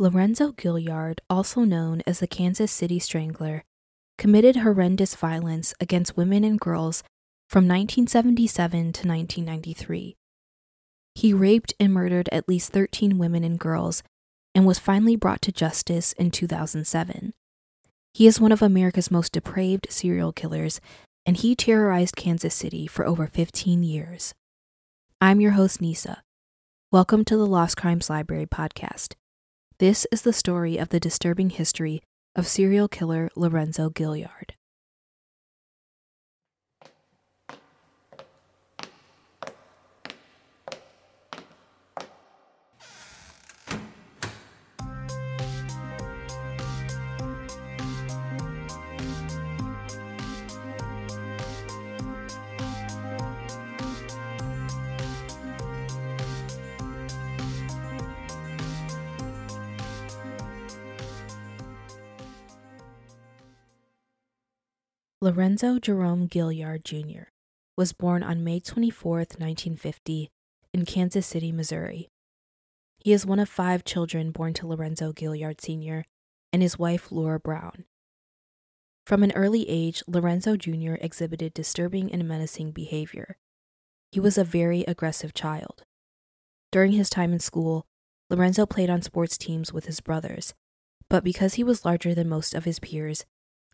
Lorenzo Gilyard, also known as the Kansas City Strangler, committed horrendous violence against women and girls from 1977 to 1993. He raped and murdered at least 13 women and girls and was finally brought to justice in 2007. He is one of America's most depraved serial killers, and he terrorized Kansas City for over 15 years. I'm your host, Nisa. Welcome to the Lost Crimes Library podcast. This is the story of the disturbing history of serial killer Lorenzo Gilyard. Lorenzo Jerome Gilyard Jr. was born on May 24, 1950, in Kansas City, Missouri. He is one of five children born to Lorenzo Gilyard Sr. and his wife Laura Brown. From an early age, Lorenzo Jr. exhibited disturbing and menacing behavior. He was a very aggressive child. During his time in school, Lorenzo played on sports teams with his brothers, but because he was larger than most of his peers,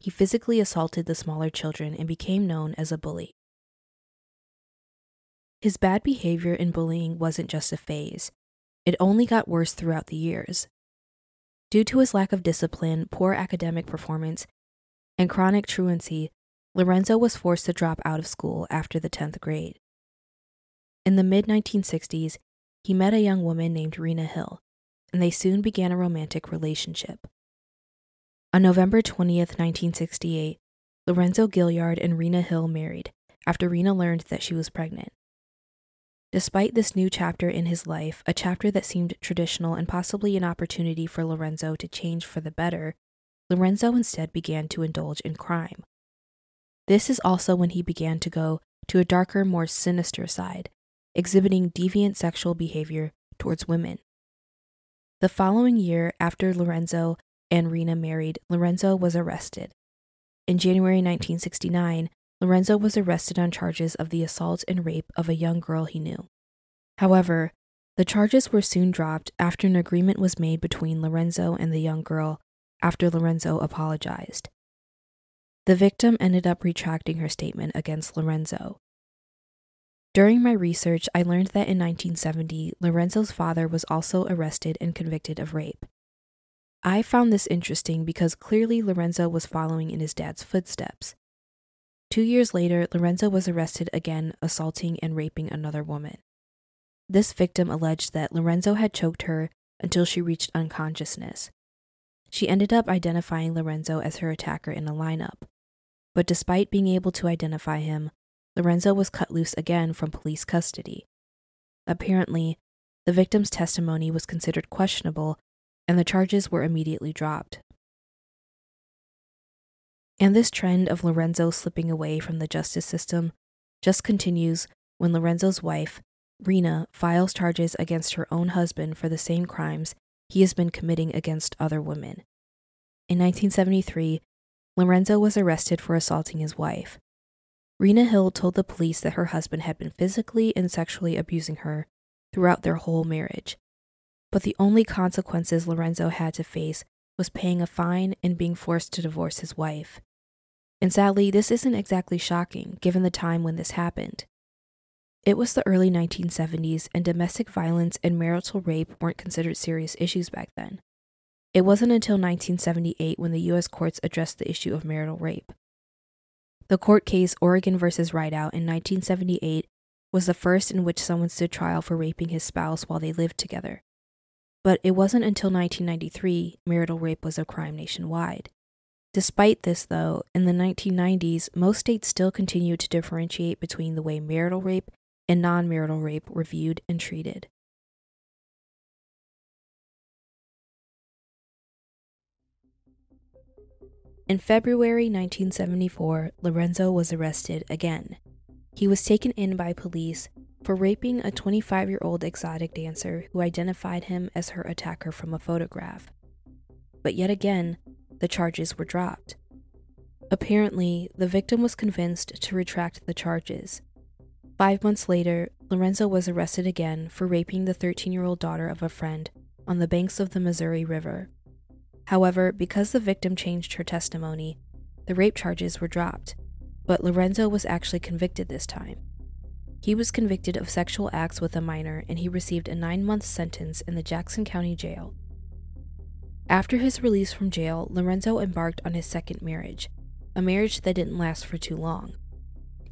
he physically assaulted the smaller children and became known as a bully. His bad behavior and bullying wasn't just a phase, it only got worse throughout the years. Due to his lack of discipline, poor academic performance, and chronic truancy, Lorenzo was forced to drop out of school after the 10th grade. In the mid 1960s, he met a young woman named Rena Hill, and they soon began a romantic relationship. On November 20th, 1968, Lorenzo Gilyard and Rena Hill married after Rena learned that she was pregnant. Despite this new chapter in his life, a chapter that seemed traditional and possibly an opportunity for Lorenzo to change for the better, Lorenzo instead began to indulge in crime. This is also when he began to go to a darker, more sinister side, exhibiting deviant sexual behavior towards women. The following year, after Lorenzo and Rena married, Lorenzo was arrested. In January 1969, Lorenzo was arrested on charges of the assault and rape of a young girl he knew. However, the charges were soon dropped after an agreement was made between Lorenzo and the young girl after Lorenzo apologized. The victim ended up retracting her statement against Lorenzo. During my research, I learned that in 1970, Lorenzo's father was also arrested and convicted of rape. I found this interesting because clearly Lorenzo was following in his dad's footsteps. Two years later, Lorenzo was arrested again, assaulting and raping another woman. This victim alleged that Lorenzo had choked her until she reached unconsciousness. She ended up identifying Lorenzo as her attacker in a lineup. But despite being able to identify him, Lorenzo was cut loose again from police custody. Apparently, the victim's testimony was considered questionable and the charges were immediately dropped. And this trend of Lorenzo slipping away from the justice system just continues when Lorenzo's wife, Rena, files charges against her own husband for the same crimes he has been committing against other women. In 1973, Lorenzo was arrested for assaulting his wife. Rena Hill told the police that her husband had been physically and sexually abusing her throughout their whole marriage but the only consequences Lorenzo had to face was paying a fine and being forced to divorce his wife. And sadly, this isn't exactly shocking given the time when this happened. It was the early 1970s, and domestic violence and marital rape weren't considered serious issues back then. It wasn't until 1978 when the U.S. courts addressed the issue of marital rape. The court case Oregon v. Rideout in 1978 was the first in which someone stood trial for raping his spouse while they lived together. But it wasn't until 1993 marital rape was a crime nationwide. Despite this, though, in the 1990s, most states still continued to differentiate between the way marital rape and non marital rape were viewed and treated. In February 1974, Lorenzo was arrested again. He was taken in by police for raping a 25 year old exotic dancer who identified him as her attacker from a photograph. But yet again, the charges were dropped. Apparently, the victim was convinced to retract the charges Five months later, Lorenzo was arrested again for raping the 13 year old daughter of a friend on the banks of the Missouri River. However, because the victim changed her testimony, the rape charges were dropped, but Lorenzo was actually convicted this time. He was convicted of sexual acts with a minor and he received a nine month sentence in the Jackson County Jail. After his release from jail, Lorenzo embarked on his second marriage, a marriage that didn't last for too long.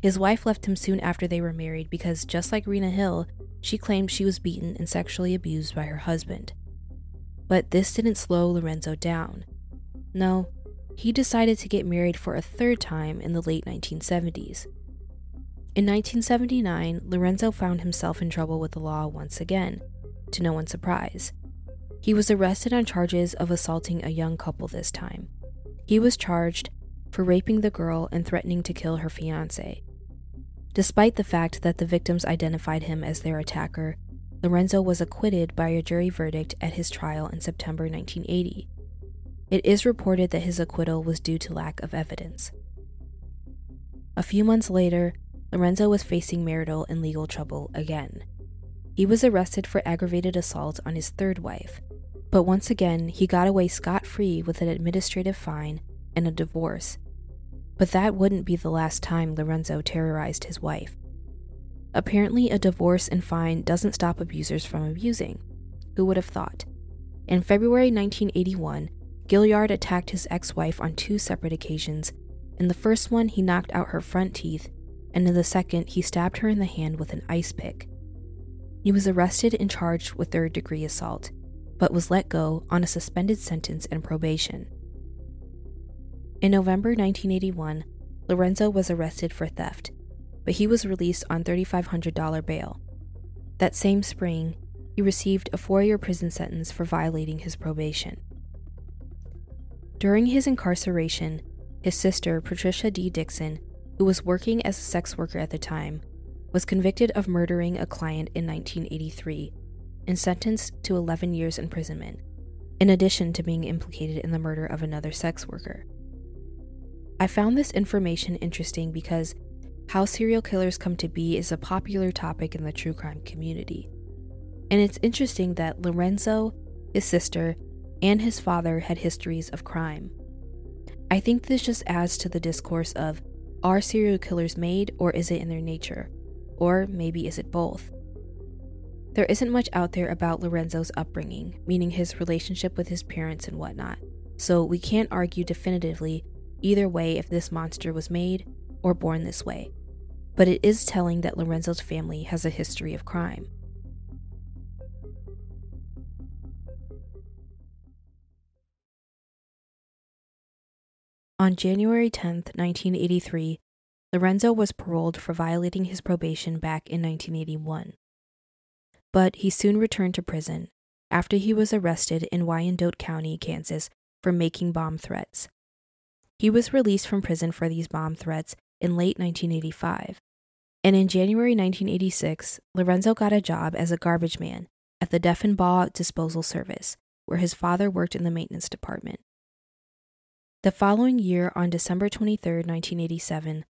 His wife left him soon after they were married because, just like Rena Hill, she claimed she was beaten and sexually abused by her husband. But this didn't slow Lorenzo down. No, he decided to get married for a third time in the late 1970s. In 1979, Lorenzo found himself in trouble with the law once again, to no one's surprise. He was arrested on charges of assaulting a young couple this time. He was charged for raping the girl and threatening to kill her fiance. Despite the fact that the victims identified him as their attacker, Lorenzo was acquitted by a jury verdict at his trial in September 1980. It is reported that his acquittal was due to lack of evidence. A few months later, Lorenzo was facing marital and legal trouble again. He was arrested for aggravated assault on his third wife, but once again, he got away scot free with an administrative fine and a divorce but that wouldn't be the last time Lorenzo terrorized his wife. Apparently, a divorce and fine doesn't stop abusers from abusing. Who would have thought? In February 1981, Gilyard attacked his ex wife on two separate occasions. In the first one, he knocked out her front teeth, and in the second, he stabbed her in the hand with an ice pick. He was arrested and charged with third degree assault, but was let go on a suspended sentence and probation. In November 1981, Lorenzo was arrested for theft, but he was released on $3,500 bail. That same spring, he received a four year prison sentence for violating his probation. During his incarceration, his sister, Patricia D. Dixon, who was working as a sex worker at the time, was convicted of murdering a client in 1983 and sentenced to 11 years imprisonment, in addition to being implicated in the murder of another sex worker. I found this information interesting because how serial killers come to be is a popular topic in the true crime community. And it's interesting that Lorenzo, his sister, and his father had histories of crime. I think this just adds to the discourse of are serial killers made or is it in their nature? Or maybe is it both? There isn't much out there about Lorenzo's upbringing, meaning his relationship with his parents and whatnot, so we can't argue definitively either way if this monster was made or born this way, but it is telling that Lorenzo's family has a history of crime. On January 10, 1983, Lorenzo was paroled for violating his probation back in 1981. But he soon returned to prison after he was arrested in Wyandotte County, Kansas, for making bomb threats he was released from prison for these bomb threats in late 1985. And in January 1986, Lorenzo got a job as a garbage man at the Deffenbaugh Disposal Service, where his father worked in the maintenance department. The following year, on December 23, 1987,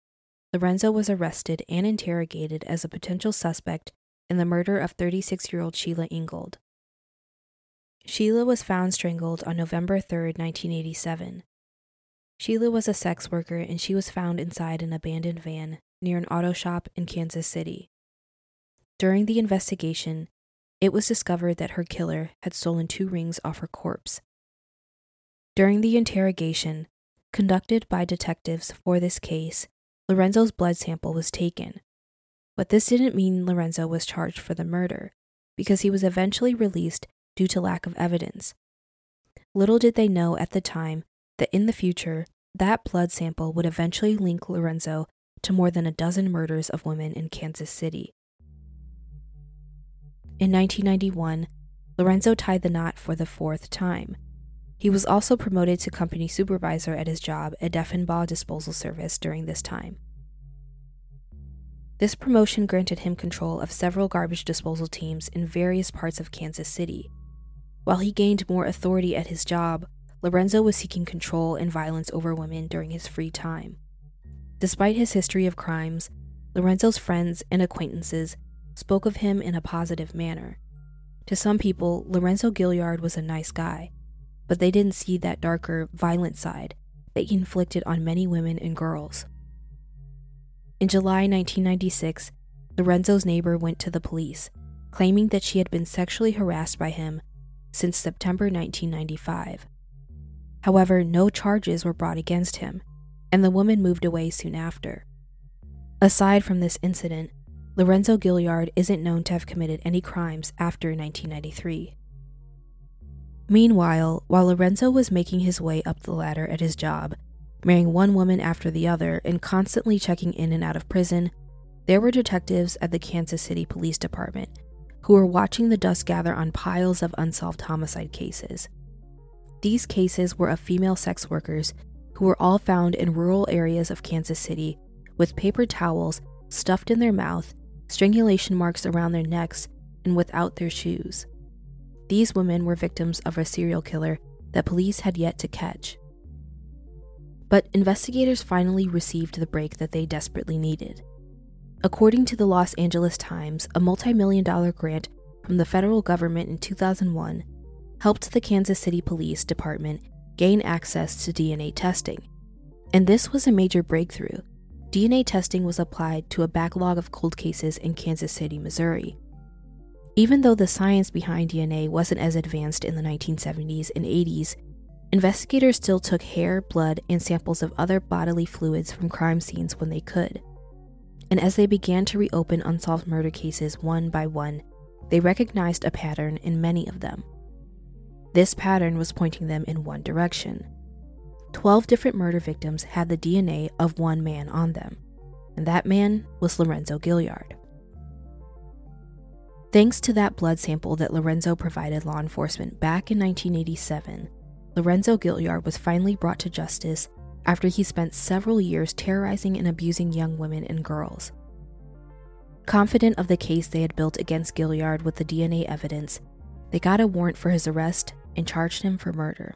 Lorenzo was arrested and interrogated as a potential suspect in the murder of 36 year old Sheila Ingold. Sheila was found strangled on November 3, 1987. Sheila was a sex worker and she was found inside an abandoned van near an auto shop in Kansas City. During the investigation, it was discovered that her killer had stolen two rings off her corpse. During the interrogation, conducted by detectives for this case, Lorenzo's blood sample was taken. But this didn't mean Lorenzo was charged for the murder, because he was eventually released due to lack of evidence. Little did they know at the time that in the future, that blood sample would eventually link Lorenzo to more than a dozen murders of women in Kansas City. In 1991, Lorenzo tied the knot for the fourth time. He was also promoted to company supervisor at his job at Deffenbaugh Disposal Service during this time. This promotion granted him control of several garbage disposal teams in various parts of Kansas City. While he gained more authority at his job, Lorenzo was seeking control and violence over women during his free time. Despite his history of crimes, Lorenzo's friends and acquaintances spoke of him in a positive manner. To some people, Lorenzo Gilyard was a nice guy, but they didn't see that darker, violent side that he inflicted on many women and girls. In July 1996, Lorenzo's neighbor went to the police, claiming that she had been sexually harassed by him since September 1995. However, no charges were brought against him, and the woman moved away soon after. Aside from this incident, Lorenzo Gilyard isn't known to have committed any crimes after 1993. Meanwhile, while Lorenzo was making his way up the ladder at his job, marrying one woman after the other and constantly checking in and out of prison, there were detectives at the Kansas City Police Department who were watching the dust gather on piles of unsolved homicide cases. These cases were of female sex workers who were all found in rural areas of Kansas City with paper towels stuffed in their mouth, strangulation marks around their necks, and without their shoes. These women were victims of a serial killer that police had yet to catch. But investigators finally received the break that they desperately needed. According to the Los Angeles Times, a multi million dollar grant from the federal government in 2001 helped the Kansas City Police Department gain access to DNA testing. And this was a major breakthrough. DNA testing was applied to a backlog of cold cases in Kansas City, Missouri. Even though the science behind DNA wasn't as advanced in the 1970s and 80s, investigators still took hair, blood, and samples of other bodily fluids from crime scenes when they could. And as they began to reopen unsolved murder cases one by one, they recognized a pattern in many of them. This pattern was pointing them in one direction. Twelve different murder victims had the DNA of one man on them, and that man was Lorenzo Gilyard. Thanks to that blood sample that Lorenzo provided law enforcement back in 1987, Lorenzo Gilyard was finally brought to justice after he spent several years terrorizing and abusing young women and girls. Confident of the case they had built against Gilyard with the DNA evidence, they got a warrant for his arrest and charged him for murder.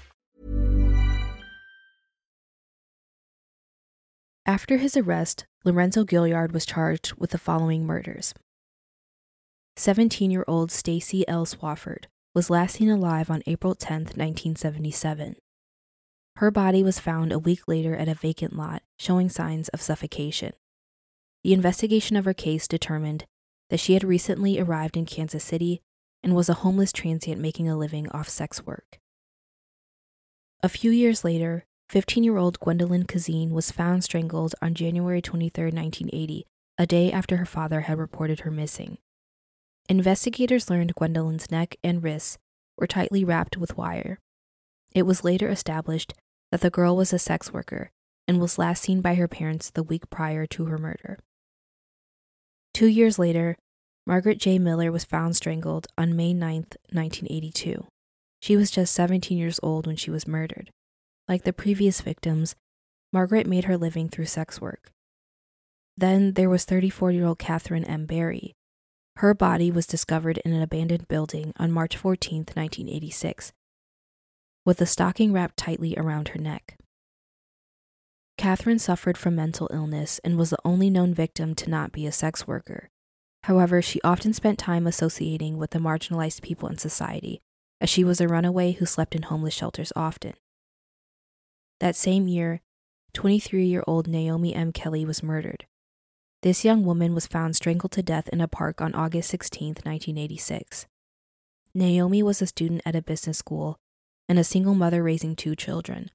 After his arrest, Lorenzo Gilyard was charged with the following murders 17 year old Stacy L. Swafford was last seen alive on April 10, 1977. Her body was found a week later at a vacant lot, showing signs of suffocation. The investigation of her case determined that she had recently arrived in Kansas City and was a homeless transient making a living off sex work. A few years later, 15 year old Gwendolyn Kazine was found strangled on January 23, 1980, a day after her father had reported her missing. Investigators learned Gwendolyn's neck and wrists were tightly wrapped with wire. It was later established that the girl was a sex worker and was last seen by her parents the week prior to her murder. Two years later, Margaret J. Miller was found strangled on May 9, 1982. She was just 17 years old when she was murdered. Like the previous victims, Margaret made her living through sex work. Then there was 34 year old Catherine M. Barry. her body was discovered in an abandoned building on March 14, 1986, with a stocking wrapped tightly around her neck. Catherine suffered from mental illness and was the only known victim to not be a sex worker. However, she often spent time associating with the marginalized people in society, as she was a runaway who slept in homeless shelters often. That same year, 23 year old Naomi M. Kelly was murdered. This young woman was found strangled to death in a park on August 16, 1986. Naomi was a student at a business school and a single mother raising two children.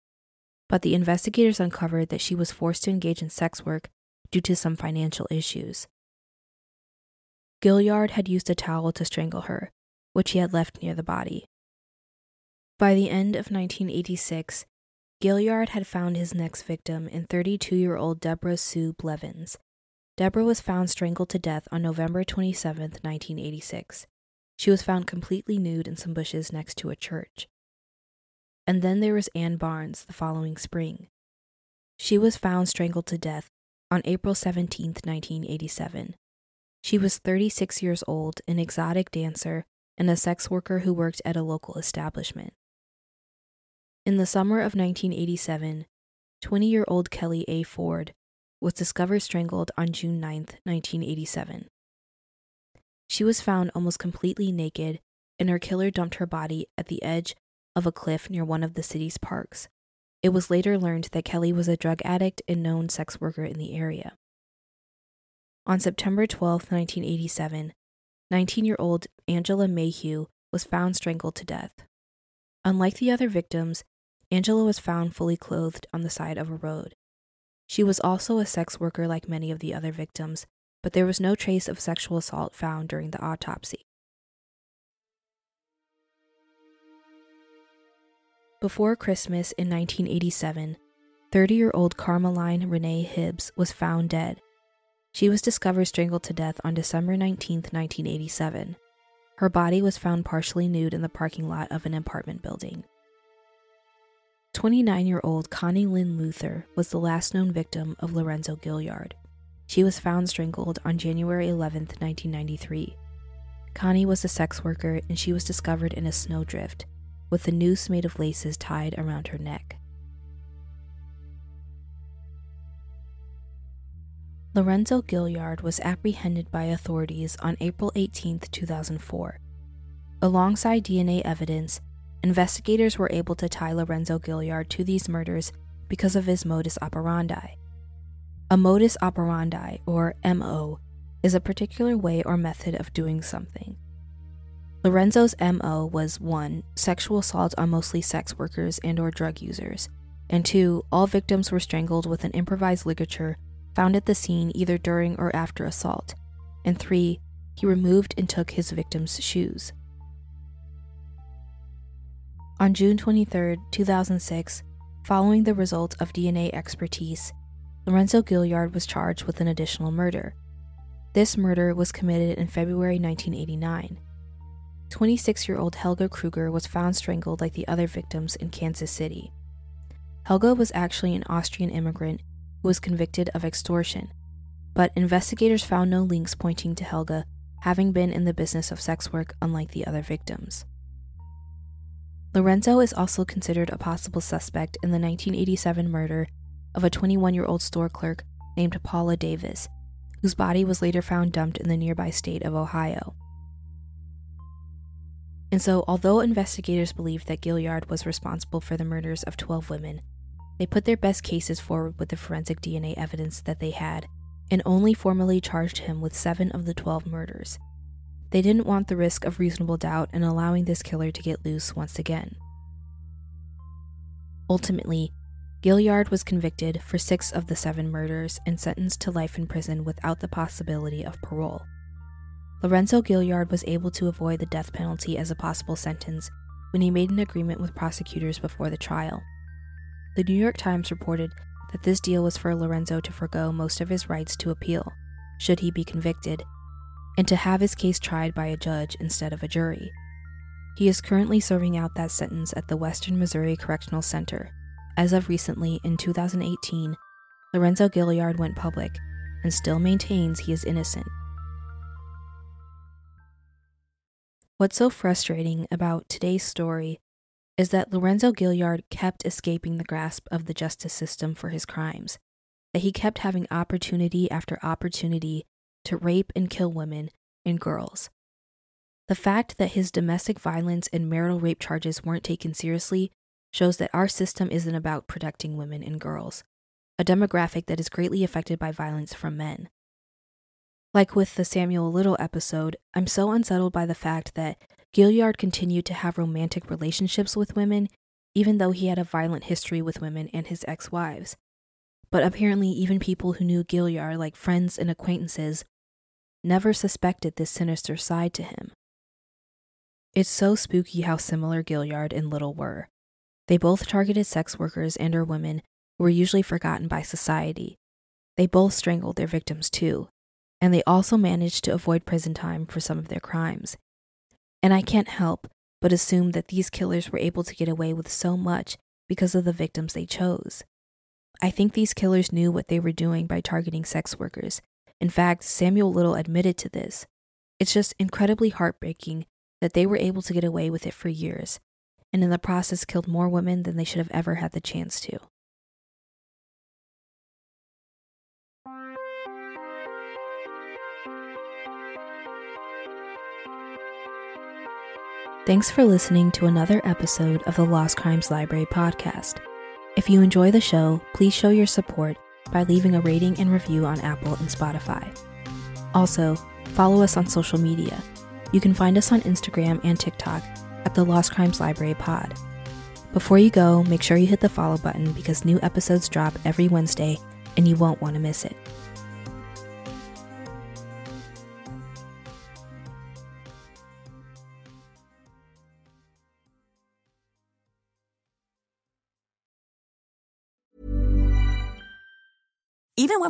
But the investigators uncovered that she was forced to engage in sex work due to some financial issues. Gilyard had used a towel to strangle her, which he had left near the body. By the end of 1986, Gilyard had found his next victim in 32 year old Deborah Sue Blevins, Deborah was found strangled to death on November 27, 1986. She was found completely nude in some bushes next to a church. And then there was Anne Barnes the following spring. She was found strangled to death on April 17, 1987. She was 36 years old, an exotic dancer, and a sex worker who worked at a local establishment. In the summer of 1987, 20 year old Kelly A. Ford was discovered strangled on June 9, 1987. She was found almost completely naked, and her killer dumped her body at the edge of a cliff near one of the city's parks. It was later learned that Kelly was a drug addict and known sex worker in the area. On September 12, 1987, 19 year old Angela Mayhew was found strangled to death. Unlike the other victims, Angela was found fully clothed on the side of a road. She was also a sex worker like many of the other victims, but there was no trace of sexual assault found during the autopsy. Before Christmas in 1987, 30 year old Carmeline Renee Hibbs was found dead. She was discovered strangled to death on December 19, 1987. Her body was found partially nude in the parking lot of an apartment building. 29 year old Connie Lynn Luther was the last known victim of Lorenzo Gilyard. She was found strangled on January 11, 1993. Connie was a sex worker and she was discovered in a snowdrift, with a noose made of laces tied around her neck. Lorenzo Gilyard was apprehended by authorities on April 18, 2004. Alongside DNA evidence, investigators were able to tie Lorenzo Gilyard to these murders because of his modus operandi. A modus operandi, or MO, is a particular way or method of doing something. Lorenzo's MO was 1. sexual assault on mostly sex workers and or drug users, and 2. all victims were strangled with an improvised ligature found at the scene either during or after assault, and 3. he removed and took his victims' shoes. On June 23, 2006, following the result of DNA expertise, Lorenzo Gilyard was charged with an additional murder. This murder was committed in February 1989. 26 year old Helga Kruger was found strangled like the other victims in Kansas City. Helga was actually an Austrian immigrant who was convicted of extortion, but investigators found no links pointing to Helga having been in the business of sex work unlike the other victims. Lorenzo is also considered a possible suspect in the 1987 murder of a 21 year old store clerk named Paula Davis, whose body was later found dumped in the nearby state of Ohio. And so, although investigators believed that Gilyard was responsible for the murders of 12 women, they put their best cases forward with the forensic DNA evidence that they had and only formally charged him with seven of the 12 murders. They didn't want the risk of reasonable doubt and allowing this killer to get loose once again. Ultimately, Gilyard was convicted for six of the seven murders and sentenced to life in prison without the possibility of parole. Lorenzo Gilyard was able to avoid the death penalty as a possible sentence when he made an agreement with prosecutors before the trial. The New York Times reported that this deal was for Lorenzo to forego most of his rights to appeal, should he be convicted, and to have his case tried by a judge instead of a jury. He is currently serving out that sentence at the Western Missouri Correctional Center. As of recently, in 2018, Lorenzo Gilyard went public and still maintains he is innocent. What's so frustrating about today's story is that Lorenzo Gilyard kept escaping the grasp of the justice system for his crimes, that he kept having opportunity after opportunity to rape and kill women and girls. The fact that his domestic violence and marital rape charges weren't taken seriously shows that our system isn't about protecting women and girls, a demographic that is greatly affected by violence from men. Like with the Samuel Little episode, I'm so unsettled by the fact that Gilyard continued to have romantic relationships with women, even though he had a violent history with women and his ex wives. But apparently, even people who knew Gilyard, like friends and acquaintances, never suspected this sinister side to him. It's so spooky how similar Gilyard and Little were. They both targeted sex workers and or women who were usually forgotten by society. They both strangled their victims too, and they also managed to avoid prison time for some of their crimes and I can't help but assume that these killers were able to get away with so much because of the victims they chose. I think these killers knew what they were doing by targeting sex workers. In fact, Samuel Little admitted to this. It's just incredibly heartbreaking that they were able to get away with it for years, and in the process killed more women than they should have ever had the chance to. Thanks for listening to another episode of the Lost Crimes Library podcast. If you enjoy the show, please show your support by leaving a rating and review on Apple and Spotify. Also, follow us on social media. You can find us on Instagram and TikTok at the Lost Crimes Library Pod. Before you go, make sure you hit the follow button because new episodes drop every Wednesday and you won't want to miss it.